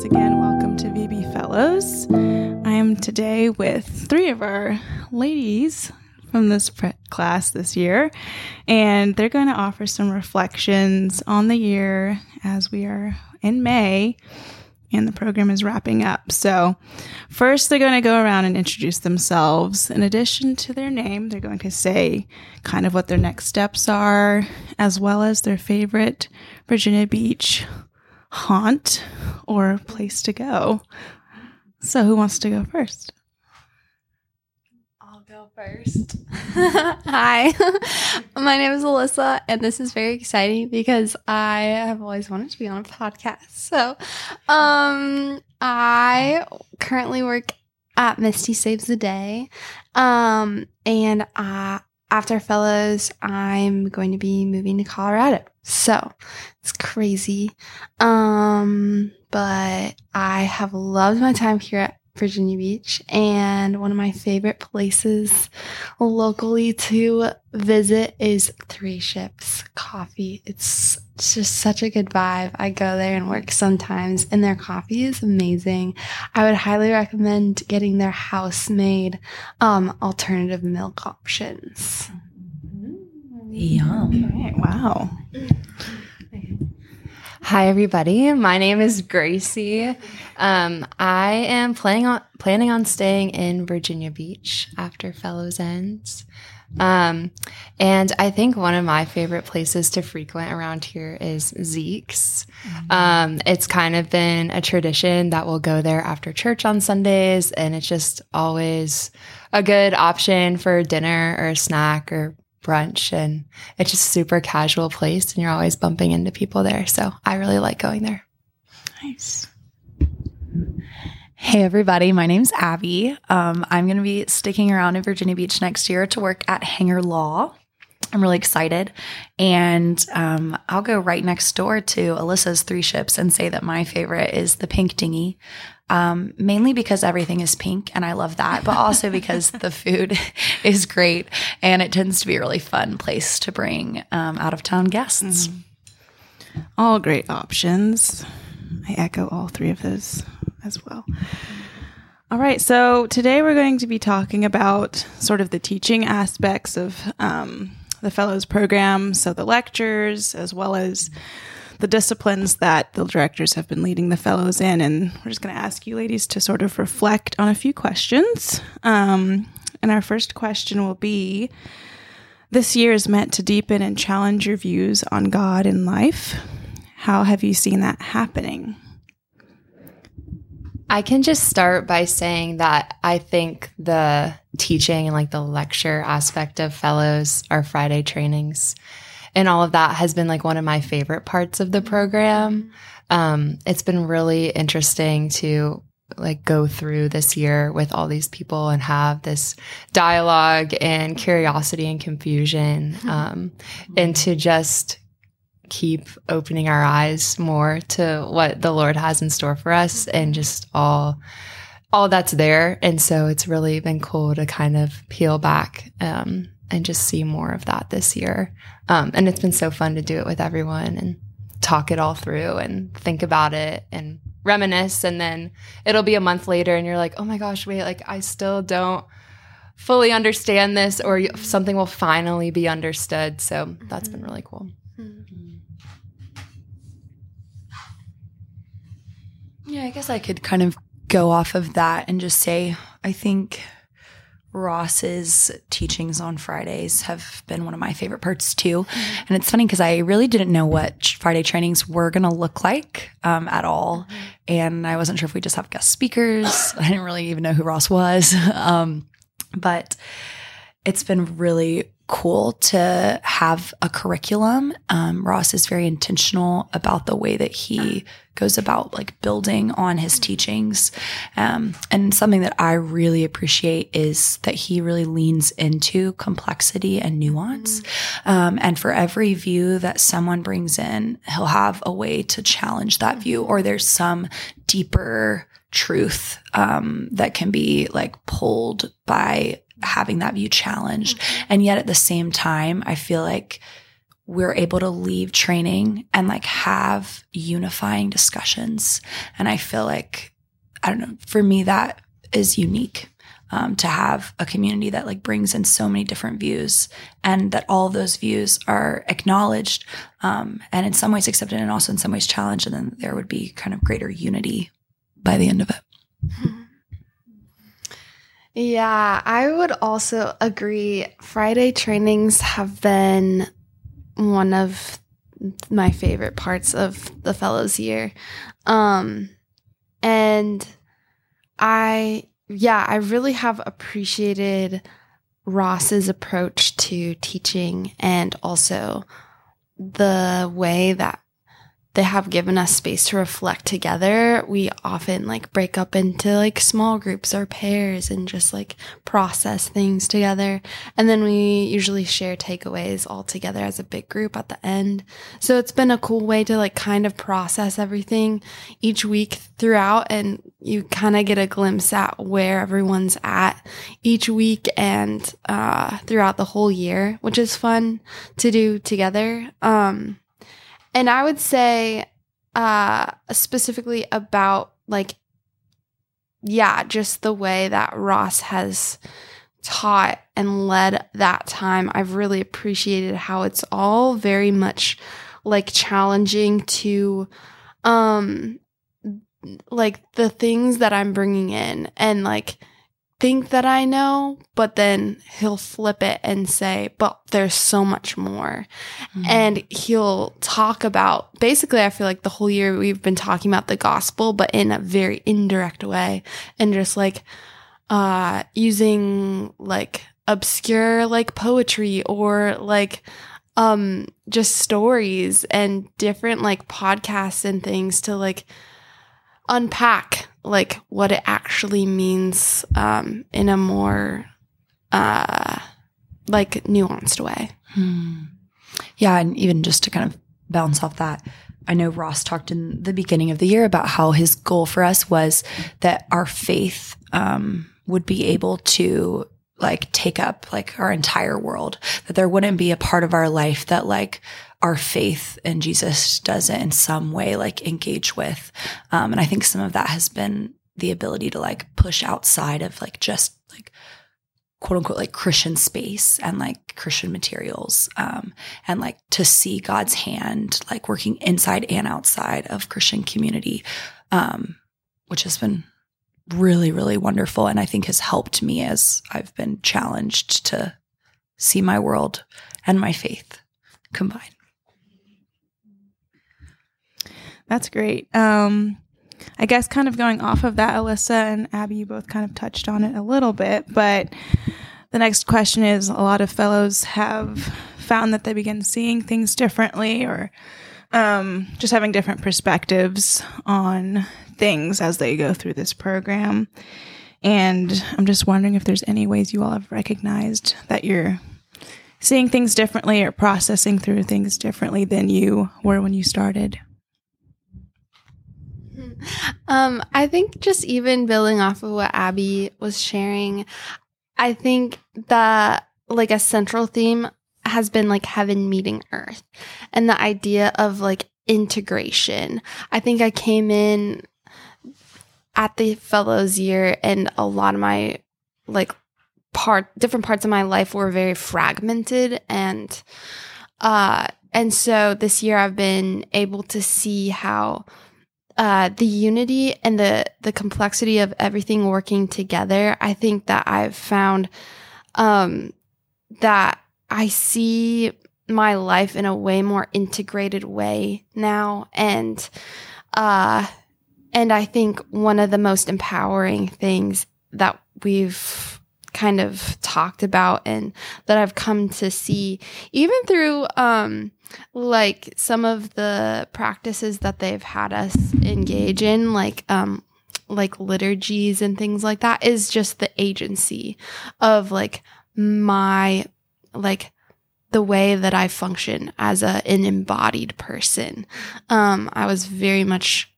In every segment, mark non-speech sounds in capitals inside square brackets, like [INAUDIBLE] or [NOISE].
once again, welcome to VB Fellows. I am today with three of our ladies from this class this year, and they're going to offer some reflections on the year as we are in May and the program is wrapping up. So, first, they're going to go around and introduce themselves. In addition to their name, they're going to say kind of what their next steps are, as well as their favorite Virginia Beach haunt or place to go. So, who wants to go first? I'll go first. [LAUGHS] Hi, [LAUGHS] my name is Alyssa, and this is very exciting because I have always wanted to be on a podcast. So, um, I currently work at Misty Saves the Day, um, and I, after Fellows, I'm going to be moving to Colorado. So it's crazy. Um, but I have loved my time here at Virginia Beach and one of my favorite places locally to visit is Three Ships Coffee. It's just such a good vibe. I go there and work sometimes and their coffee is amazing. I would highly recommend getting their house made um, alternative milk options. Yum. Right, wow. Hi, everybody. My name is Gracie. Um, I am planning on planning on staying in Virginia Beach after Fellows ends. Um, and I think one of my favorite places to frequent around here is Zeke's. Um, it's kind of been a tradition that we'll go there after church on Sundays, and it's just always a good option for dinner or a snack or brunch and it's just a super casual place and you're always bumping into people there. So I really like going there. Nice. Hey, everybody. My name's Abbie. Um, I'm going to be sticking around in Virginia Beach next year to work at Hanger Law. I'm really excited. And um, I'll go right next door to Alyssa's Three Ships and say that my favorite is the Pink Dinghy, um, mainly because everything is pink and I love that, but also [LAUGHS] because the food [LAUGHS] is great and it tends to be a really fun place to bring um, out of town guests. All great options. I echo all three of those as well. All right, so today we're going to be talking about sort of the teaching aspects of um, the Fellows program, so the lectures, as well as the disciplines that the directors have been leading the Fellows in. And we're just going to ask you ladies to sort of reflect on a few questions. Um, and our first question will be This year is meant to deepen and challenge your views on God and life. How have you seen that happening? I can just start by saying that I think the teaching and like the lecture aspect of fellows, our Friday trainings, and all of that has been like one of my favorite parts of the program. Um, it's been really interesting to like go through this year with all these people and have this dialogue and curiosity and confusion [LAUGHS] um, and to just keep opening our eyes more to what the Lord has in store for us and just all all that's there. And so it's really been cool to kind of peel back um, and just see more of that this year. Um, and it's been so fun to do it with everyone and talk it all through and think about it and reminisce. And then it'll be a month later and you're like, oh my gosh, wait, like I still don't fully understand this or something will finally be understood. So that's been really cool. Yeah, I guess I could kind of go off of that and just say I think Ross's teachings on Fridays have been one of my favorite parts too. Mm-hmm. And it's funny because I really didn't know what Friday trainings were going to look like um, at all. Mm-hmm. And I wasn't sure if we just have guest speakers. [COUGHS] I didn't really even know who Ross was. [LAUGHS] Um, but it's been really cool to have a curriculum. Um, Ross is very intentional about the way that he goes about like building on his teachings. Um, and something that I really appreciate is that he really leans into complexity and nuance. Um, and for every view that someone brings in, he'll have a way to challenge that view, or there's some deeper truth um, that can be like pulled by having that view challenged. Mm-hmm. And yet at the same time, I feel like we're able to leave training and like have unifying discussions. And I feel like, I don't know, for me, that is unique. Um, to have a community that like brings in so many different views and that all those views are acknowledged um, and in some ways accepted and also in some ways challenged and then there would be kind of greater unity by the end of it Yeah, I would also agree. Friday trainings have been one of my favorite parts of the fellows year. Um and I yeah, I really have appreciated Ross's approach to teaching and also the way that they have given us space to reflect together. We often like break up into like small groups or pairs and just like process things together. And then we usually share takeaways all together as a big group at the end. So it's been a cool way to like kind of process everything each week throughout and you kind of get a glimpse at where everyone's at each week and uh throughout the whole year, which is fun to do together. Um and I would say uh specifically about like yeah, just the way that Ross has taught and led that time. I've really appreciated how it's all very much like challenging to um like the things that I'm bringing in and like think that I know, but then he'll flip it and say, but there's so much more. Mm-hmm. And he'll talk about basically, I feel like the whole year we've been talking about the gospel, but in a very indirect way and just like, uh, using like obscure like poetry or like, um, just stories and different like podcasts and things to like, unpack like what it actually means um, in a more uh, like nuanced way. Hmm. Yeah, and even just to kind of bounce off that, I know Ross talked in the beginning of the year about how his goal for us was that our faith um, would be able to like take up like our entire world, that there wouldn't be a part of our life that like our faith in Jesus does it in some way like engage with. Um, and I think some of that has been the ability to like push outside of like just like quote unquote like Christian space and like Christian materials um, and like to see God's hand like working inside and outside of Christian community, um, which has been really, really wonderful. And I think has helped me as I've been challenged to see my world and my faith combined. That's great. Um, I guess kind of going off of that, Alyssa and Abbie, you both kind of touched on it a little bit, but the next question is a lot of fellows have found that they begin seeing things differently or um, just having different perspectives on things as they go through this program. And I'm just wondering if there's any ways you all have recognized that you're seeing things differently or processing through things differently than you were when you started. Um, I think just even building off of what Abbie was sharing, I think that like a central theme has been like heaven meeting earth and the idea of like integration. I think I came in at the fellows year and a lot of my like part different parts of my life were very fragmented and uh and so this year I've been able to see how uh, the unity and the the complexity of everything working together, I think that I've found um, that I see my life in a way more integrated way now, and uh, and I think one of the most empowering things that we've kind of talked about and that I've come to see even through um like some of the practices that they've had us engage in like um like liturgies and things like that is just the agency of like my like the way that I function as a an embodied person. Um I was very much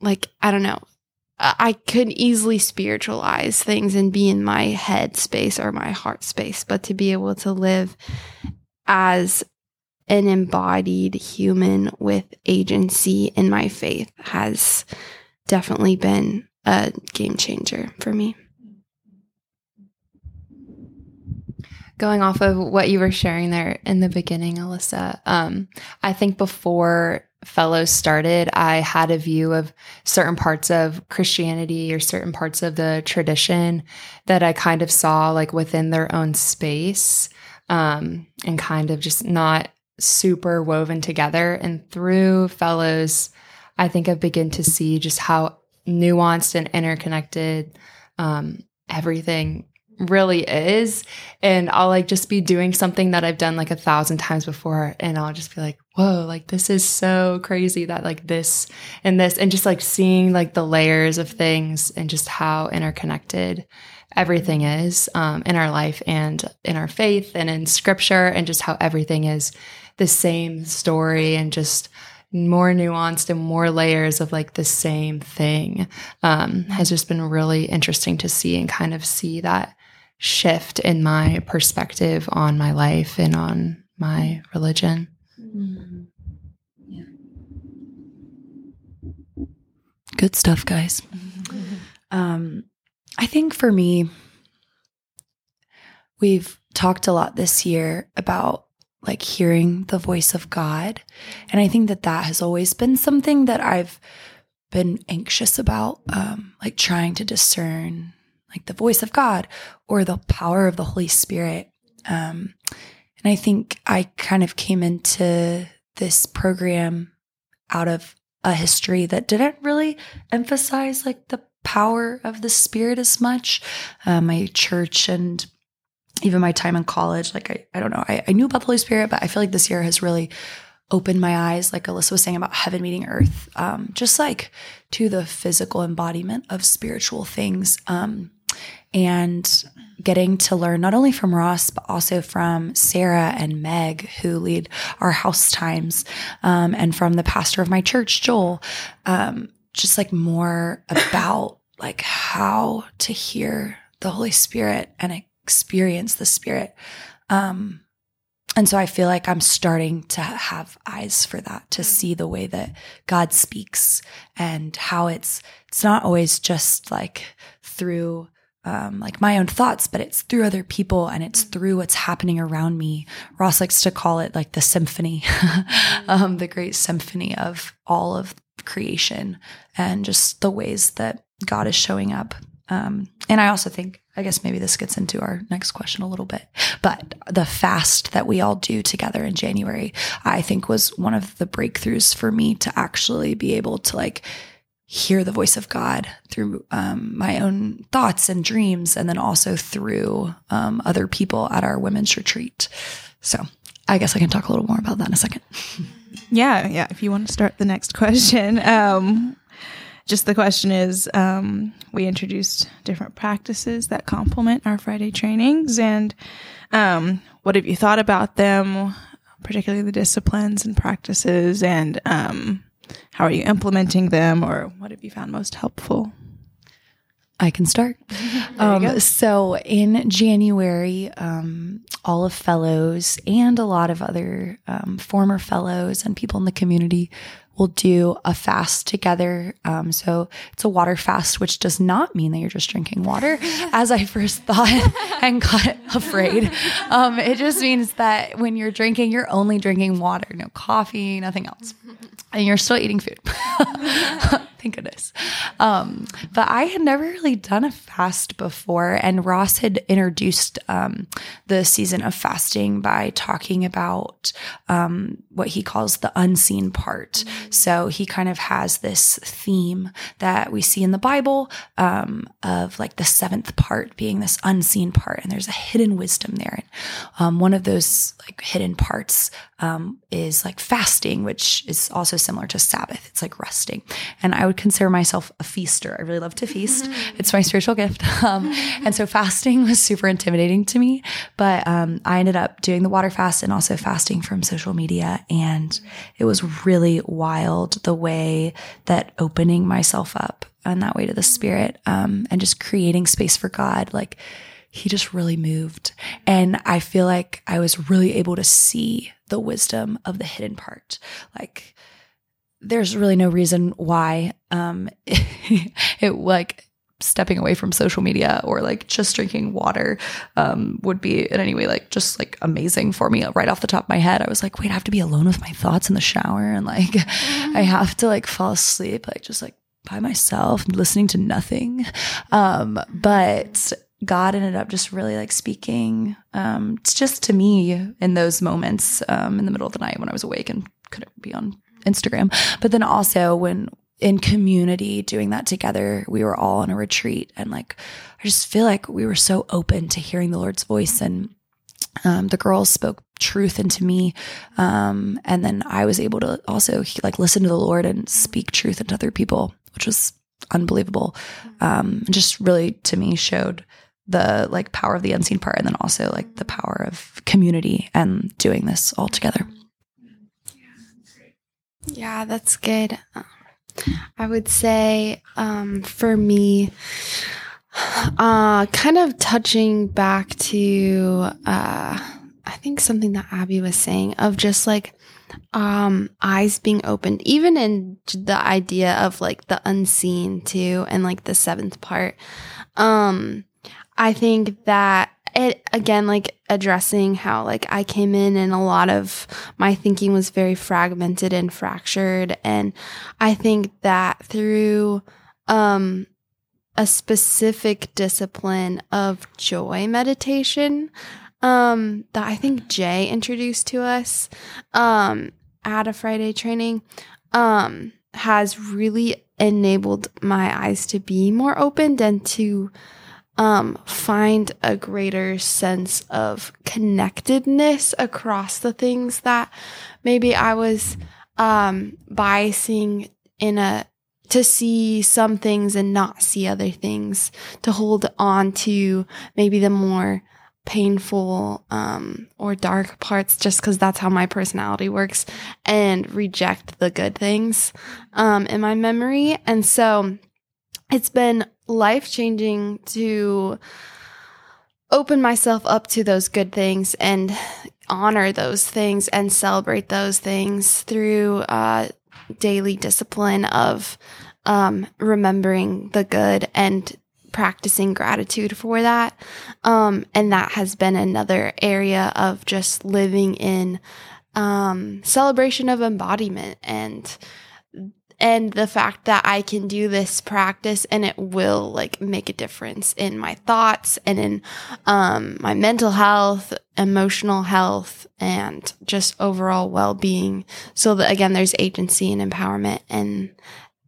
like I don't know I could easily spiritualize things and be in my head space or my heart space, but to be able to live as an embodied human with agency in my faith has definitely been a game changer for me. Going off of what you were sharing there in the beginning, Alyssa, um, I think before Fellows started, I had a view of certain parts of Christianity or certain parts of the tradition that I kind of saw like within their own space um, and kind of just not super woven together. And through Fellows, I think I begin to see just how nuanced and interconnected um, everything really is. And I'll like just be doing something that I've done like a thousand times before. And I'll just be like, whoa, like this is so crazy that like this and this, and just like seeing like the layers of things and just how interconnected everything is um, in our life and in our faith and in scripture and just how everything is the same story and just more nuanced and more layers of like the same thing um, has just been really interesting to see and kind of see that shift in my perspective on my life and on my religion. Mm-hmm. Yeah. Good stuff, guys. Mm-hmm. Um, I think for me, we've talked a lot this year about like hearing the voice of God. And I think that that has always been something that I've been anxious about, um, like trying to discern like the voice of God or the power of the Holy Spirit. Um, and I think I kind of came into this program out of a history that didn't really emphasize like the power of the Spirit as much. Uh, my church and even my time in college, like I, I don't know, I, I knew about the Holy Spirit, but I feel like this year has really opened my eyes, like Alyssa was saying about heaven meeting earth, um, just like to the physical embodiment of spiritual things. Um, and getting to learn not only from Ross, but also from Sarah and Meg, who lead our house times, um, and from the pastor of my church, Joel, um, just like more about like how to hear the Holy Spirit and experience the Spirit. Um, and so I feel like I'm starting to have eyes for that, to mm. see the way that God speaks and how it's, it's not always just like through um, like my own thoughts, but it's through other people and it's mm. through what's happening around me. Ross likes to call it like the symphony, [LAUGHS] mm. um, the great symphony of all of creation and just the ways that God is showing up. Um, and I also think I guess maybe this gets into our next question a little bit. But the fast that we all do together in January, I think was one of the breakthroughs for me to actually be able to like hear the voice of God through um, my own thoughts and dreams, and then also through um, other people at our women's retreat. So I guess I can talk a little more about that in a second. Yeah, yeah. If you want to start the next [LAUGHS] question, um, just the question is um, we introduced different practices that complement our Friday trainings. And um, what have you thought about them, particularly the disciplines and practices? And um, how are you implementing them, or what have you found most helpful? I can start. [LAUGHS] Um, so in January, um, all of fellows and a lot of other um, former fellows and people in the community will do a fast together. Um, so it's a water fast, which does not mean that you're just drinking water, [LAUGHS] as I first thought [LAUGHS] and got afraid. Um, it just means that when you're drinking, you're only drinking water, no coffee, nothing else. And you're still eating food. [LAUGHS] Thank goodness. Um, but I had never really done a fast before, and Ross had introduced um, the season of fasting by talking about um, what he calls the unseen part. So he kind of has this theme that we see in the Bible um, of like the seventh part being this unseen part, and there's a hidden wisdom there. And um, one of those like hidden parts um, is like fasting, which is also similar to Sabbath. It's like resting, and I would consider myself a feaster. I really love to feast. it's my spiritual gift. [LAUGHS] Um, and so fasting was super intimidating to me, but um, I ended up doing the water fast and also fasting from social media. And it was really wild the way that opening myself up in that way to the spirit um, and just creating space for God, like, he just really moved. And I feel like I was really able to see the wisdom of the hidden part. Like there's really no reason why um it, [LAUGHS] it like stepping away from social media or like just drinking water um, would be in any way like just like amazing for me. Right off the top of my head i was like wait i have to be alone with my thoughts in the shower and like i have to like fall asleep like just like by myself listening to nothing. Um, but god ended up just really like speaking um, just to me in those moments um, in the middle of the night when i was awake and couldn't be on instagram but then also when in community doing that together. We were all on a retreat and like I just feel like we were so open to hearing the Lord's voice and um, the girls spoke truth into me um, and then I was able to also like listen to the Lord and speak truth into other people, which was unbelievable. Um, and just really to me showed the like power of the unseen part and then also like the power of community and doing this all together. Yeah, that's good. I would say um, for me, uh, kind of touching back to, uh, I think something that Abbie was saying of just like um, eyes being opened, even in the idea of like the unseen too, and like the seventh part. Um, I think that it again like addressing how like I came in and a lot of my thinking was very fragmented and fractured. And I think that through um a specific discipline of joy meditation um that I think Jay introduced to us um at a Friday training um has really enabled my eyes to be more opened and to um, find a greater sense of connectedness across the things that maybe I was um, biasing in a to see some things and not see other things, to hold on to maybe the more painful um, or dark parts just because that's how my personality works and reject the good things um, in my memory. And so it's been life changing to open myself up to those good things and honor those things and celebrate those things through uh, daily discipline of um, remembering the good and practicing gratitude for that. Um, and that has been another area of just living in um, celebration of embodiment and and the fact that I can do this practice and it will like make a difference in my thoughts and in um, my mental health, emotional health, and just overall well being. So that again, there's agency and empowerment, and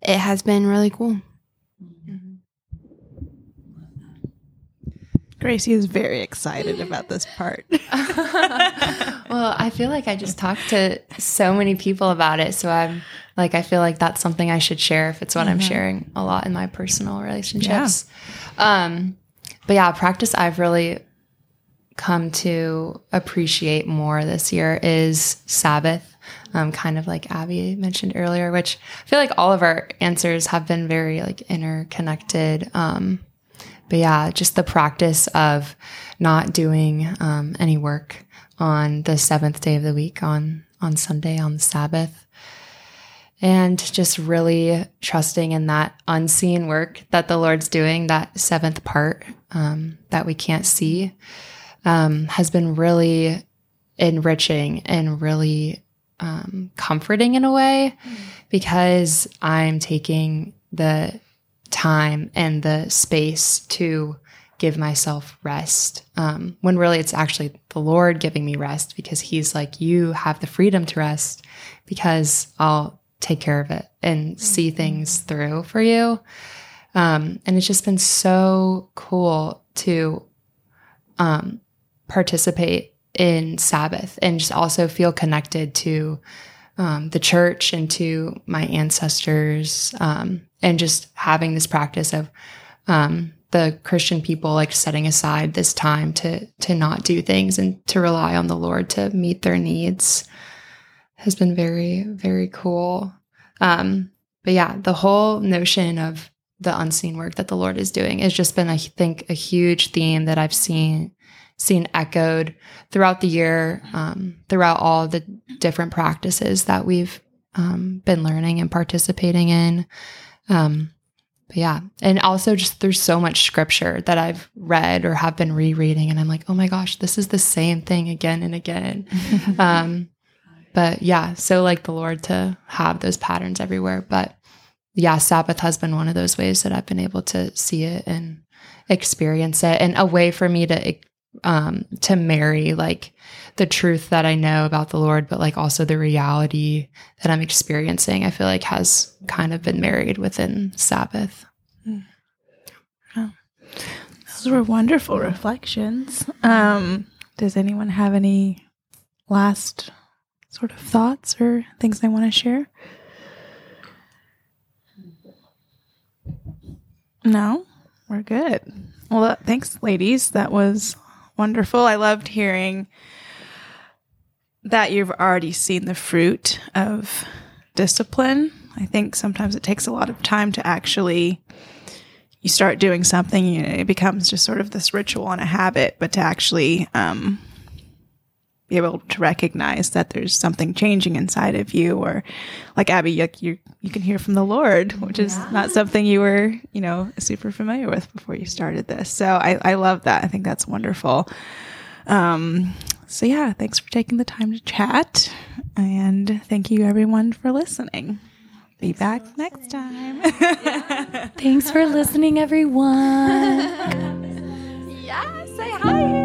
it has been really cool. Gracie is very excited about this part. [LAUGHS] [LAUGHS] well, I feel like I just talked to so many people about it. So I'm like, I feel like that's something I should share if it's what mm-hmm. I'm sharing a lot in my personal relationships. Yeah. Um, but yeah, practice I've really come to appreciate more this year is Sabbath. Um, kind of like Abbie mentioned earlier, which I feel like all of our answers have been very like interconnected. Um, but yeah, just the practice of not doing um, any work on the seventh day of the week on on Sunday on the Sabbath, and just really trusting in that unseen work that the Lord's doing, that seventh part um, that we can't see, um, has been really enriching and really um, comforting in a way because I'm taking the time and the space to give myself rest um, when really it's actually the Lord giving me rest because He's like, you have the freedom to rest because I'll take care of it and see mm-hmm. things through for you. Um, and it's just been so cool to um, participate in Sabbath and just also feel connected to um, the church and to my ancestors, um, and just having this practice of um, the Christian people like setting aside this time to to not do things and to rely on the Lord to meet their needs has been very very cool. Um, but yeah, the whole notion of the unseen work that the Lord is doing has just been, I think, a huge theme that I've seen seen echoed throughout the year, um, throughout all the different practices that we've um, been learning and participating in. Um, but yeah, and also just there's so much scripture that I've read or have been rereading, and I'm like, oh my gosh, this is the same thing again and again. [LAUGHS] um, but yeah, so like the Lord to have those patterns everywhere. But yeah, Sabbath has been one of those ways that I've been able to see it and experience it, and a way for me to um, to marry like the truth that I know about the Lord, but like also the reality that I'm experiencing, I feel like has kind of been married within Sabbath. Oh. Those were wonderful reflections. Um, does anyone have any last sort of thoughts or things they want to share? No, we're good. Well, thanks, ladies. That was wonderful. I loved hearing that you've already seen the fruit of discipline. I think sometimes it takes a lot of time to actually you start doing something, you know, it becomes just sort of this ritual and a habit, but to actually um, be able to recognize that there's something changing inside of you, or like Abbie, you you, you can hear from the Lord, which is yeah. not something you were, you know, super familiar with before you started this. So I, I love that. I think that's wonderful. Um, so yeah, thanks for taking the time to chat, and thank you everyone for listening. Be back next time. [LAUGHS] Thanks for listening, everyone. [LAUGHS] yeah, say hi.